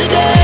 today.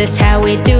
this how we do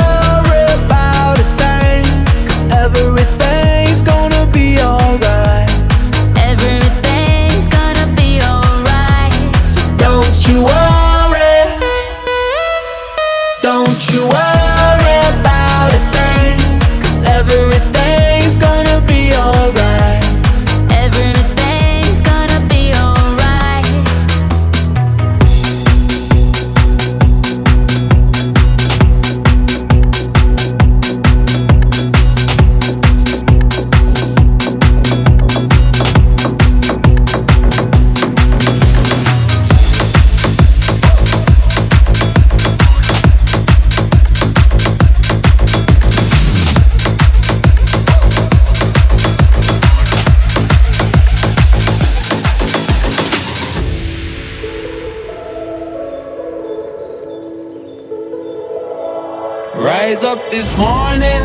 Rise up this morning,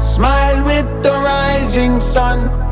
smile with the rising sun.